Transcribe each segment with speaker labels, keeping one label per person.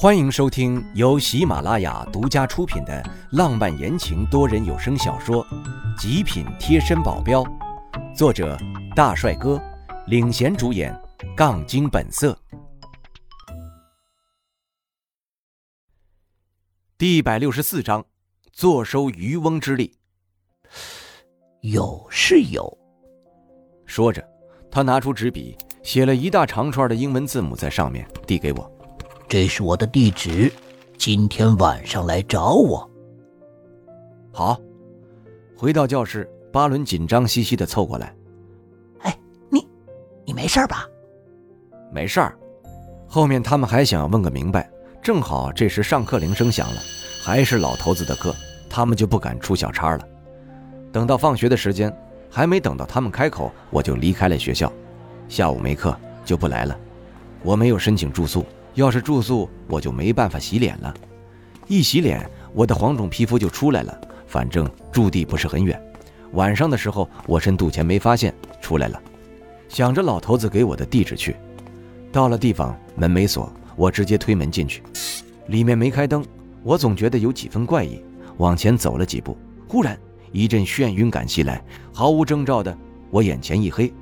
Speaker 1: 欢迎收听由喜马拉雅独家出品的浪漫言情多人有声小说《极品贴身保镖》，作者大帅哥领衔主演，杠精本色。第一百六十四章，坐收渔翁之利。
Speaker 2: 有是有，
Speaker 1: 说着，他拿出纸笔，写了一大长串的英文字母在上面，递给我。
Speaker 2: 这是我的地址，今天晚上来找我。
Speaker 1: 好，回到教室，巴伦紧张兮兮的凑过来。
Speaker 2: 哎，你，你没事吧？
Speaker 1: 没事儿。后面他们还想问个明白，正好这时上课铃声响了，还是老头子的课，他们就不敢出小差了。等到放学的时间，还没等到他们开口，我就离开了学校。下午没课就不来了。我没有申请住宿。要是住宿，我就没办法洗脸了。一洗脸，我的黄种皮肤就出来了。反正驻地不是很远，晚上的时候我趁肚前没发现，出来了。想着老头子给我的地址去，到了地方门没锁，我直接推门进去，里面没开灯，我总觉得有几分怪异。往前走了几步，忽然一阵眩晕感袭来，毫无征兆的，我眼前一黑。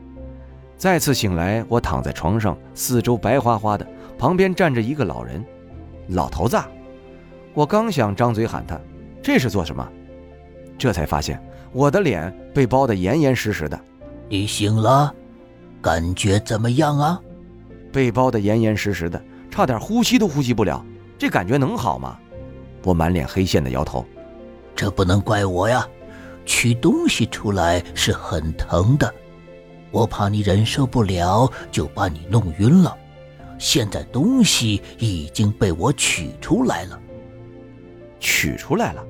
Speaker 1: 再次醒来，我躺在床上，四周白花花的。旁边站着一个老人，老头子。我刚想张嘴喊他，这是做什么？这才发现我的脸被包得严严实实的。
Speaker 2: 你醒了，感觉怎么样啊？
Speaker 1: 被包得严严实实的，差点呼吸都呼吸不了。这感觉能好吗？我满脸黑线的摇头。
Speaker 2: 这不能怪我呀，取东西出来是很疼的，我怕你忍受不了，就把你弄晕了。现在东西已经被我取出来了，
Speaker 1: 取出来了。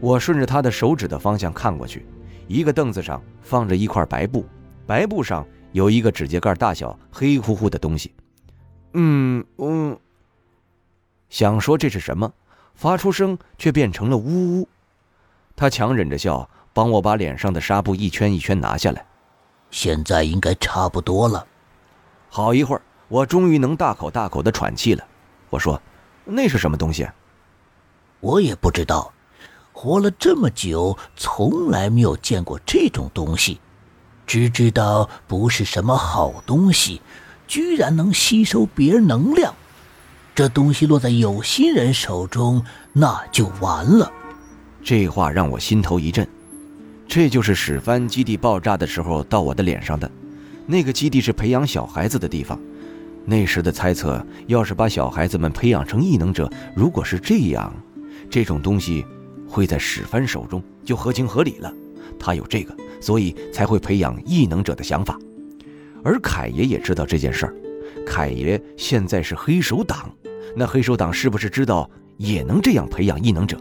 Speaker 1: 我顺着他的手指的方向看过去，一个凳子上放着一块白布，白布上有一个指甲盖大小、黑乎乎的东西。嗯嗯，想说这是什么，发出声却变成了呜呜。他强忍着笑，帮我把脸上的纱布一圈一圈拿下来。
Speaker 2: 现在应该差不多了。
Speaker 1: 好一会儿。我终于能大口大口的喘气了。我说：“那是什么东西？”
Speaker 2: 我也不知道，活了这么久，从来没有见过这种东西，只知道不是什么好东西，居然能吸收别人能量。这东西落在有心人手中，那就完了。
Speaker 1: 这话让我心头一震。这就是史帆基地爆炸的时候到我的脸上的，那个基地是培养小孩子的地方。那时的猜测，要是把小孩子们培养成异能者，如果是这样，这种东西会在史帆手中就合情合理了。他有这个，所以才会培养异能者的想法。而凯爷也知道这件事儿。凯爷现在是黑手党，那黑手党是不是知道也能这样培养异能者？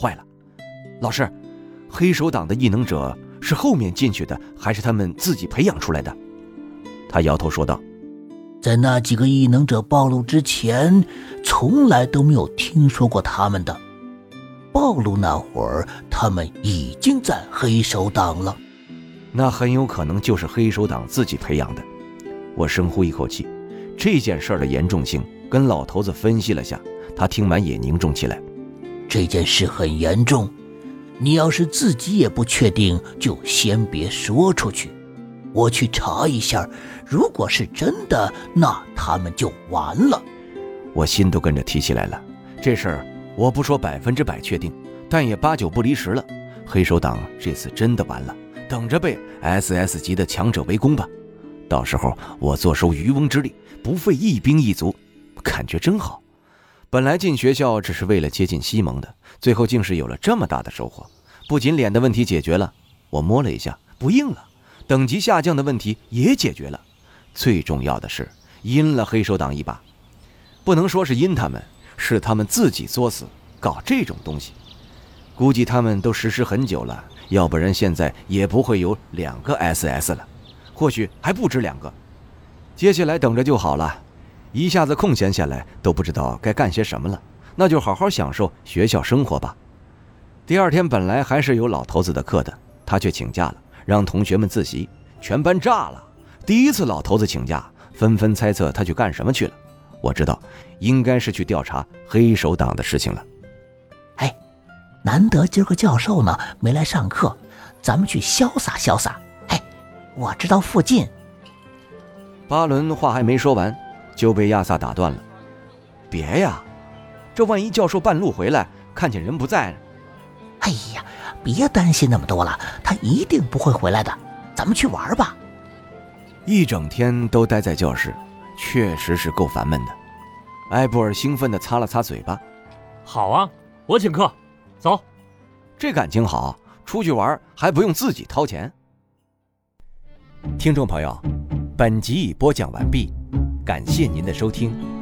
Speaker 1: 坏了，老师，黑手党的异能者是后面进去的，还是他们自己培养出来的？他摇头说道。
Speaker 2: 在那几个异能者暴露之前，从来都没有听说过他们的。暴露那会儿，他们已经在黑手党了。
Speaker 1: 那很有可能就是黑手党自己培养的。我深呼一口气，这件事的严重性跟老头子分析了下，他听完也凝重起来。
Speaker 2: 这件事很严重，你要是自己也不确定，就先别说出去。我去查一下，如果是真的，那他们就完了。
Speaker 1: 我心都跟着提起来了。这事儿我不说百分之百确定，但也八九不离十了。黑手党这次真的完了，等着被 SS 级的强者围攻吧。到时候我坐收渔翁之利，不费一兵一卒，感觉真好。本来进学校只是为了接近西蒙的，最后竟是有了这么大的收获。不仅脸的问题解决了，我摸了一下，不硬了。等级下降的问题也解决了，最重要的是阴了黑手党一把，不能说是阴他们，是他们自己作死搞这种东西。估计他们都实施很久了，要不然现在也不会有两个 SS 了，或许还不止两个。接下来等着就好了，一下子空闲下来都不知道该干些什么了，那就好好享受学校生活吧。第二天本来还是有老头子的课的，他却请假了。让同学们自习，全班炸了。第一次老头子请假，纷纷猜测他去干什么去了。我知道，应该是去调查黑手党的事情了。
Speaker 2: 哎，难得今儿个教授呢没来上课，咱们去潇洒潇洒。哎，我知道附近。
Speaker 1: 巴伦话还没说完，就被亚萨打断了。别呀，这万一教授半路回来，看见人不在呢……
Speaker 2: 哎呀，别担心那么多了，他一定不会回来的。咱们去玩吧。
Speaker 1: 一整天都待在教室，确实是够烦闷的。埃布尔兴奋地擦了擦嘴巴：“
Speaker 3: 好啊，我请客，走。
Speaker 1: 这感情好，出去玩还不用自己掏钱。”听众朋友，本集已播讲完毕，感谢您的收听。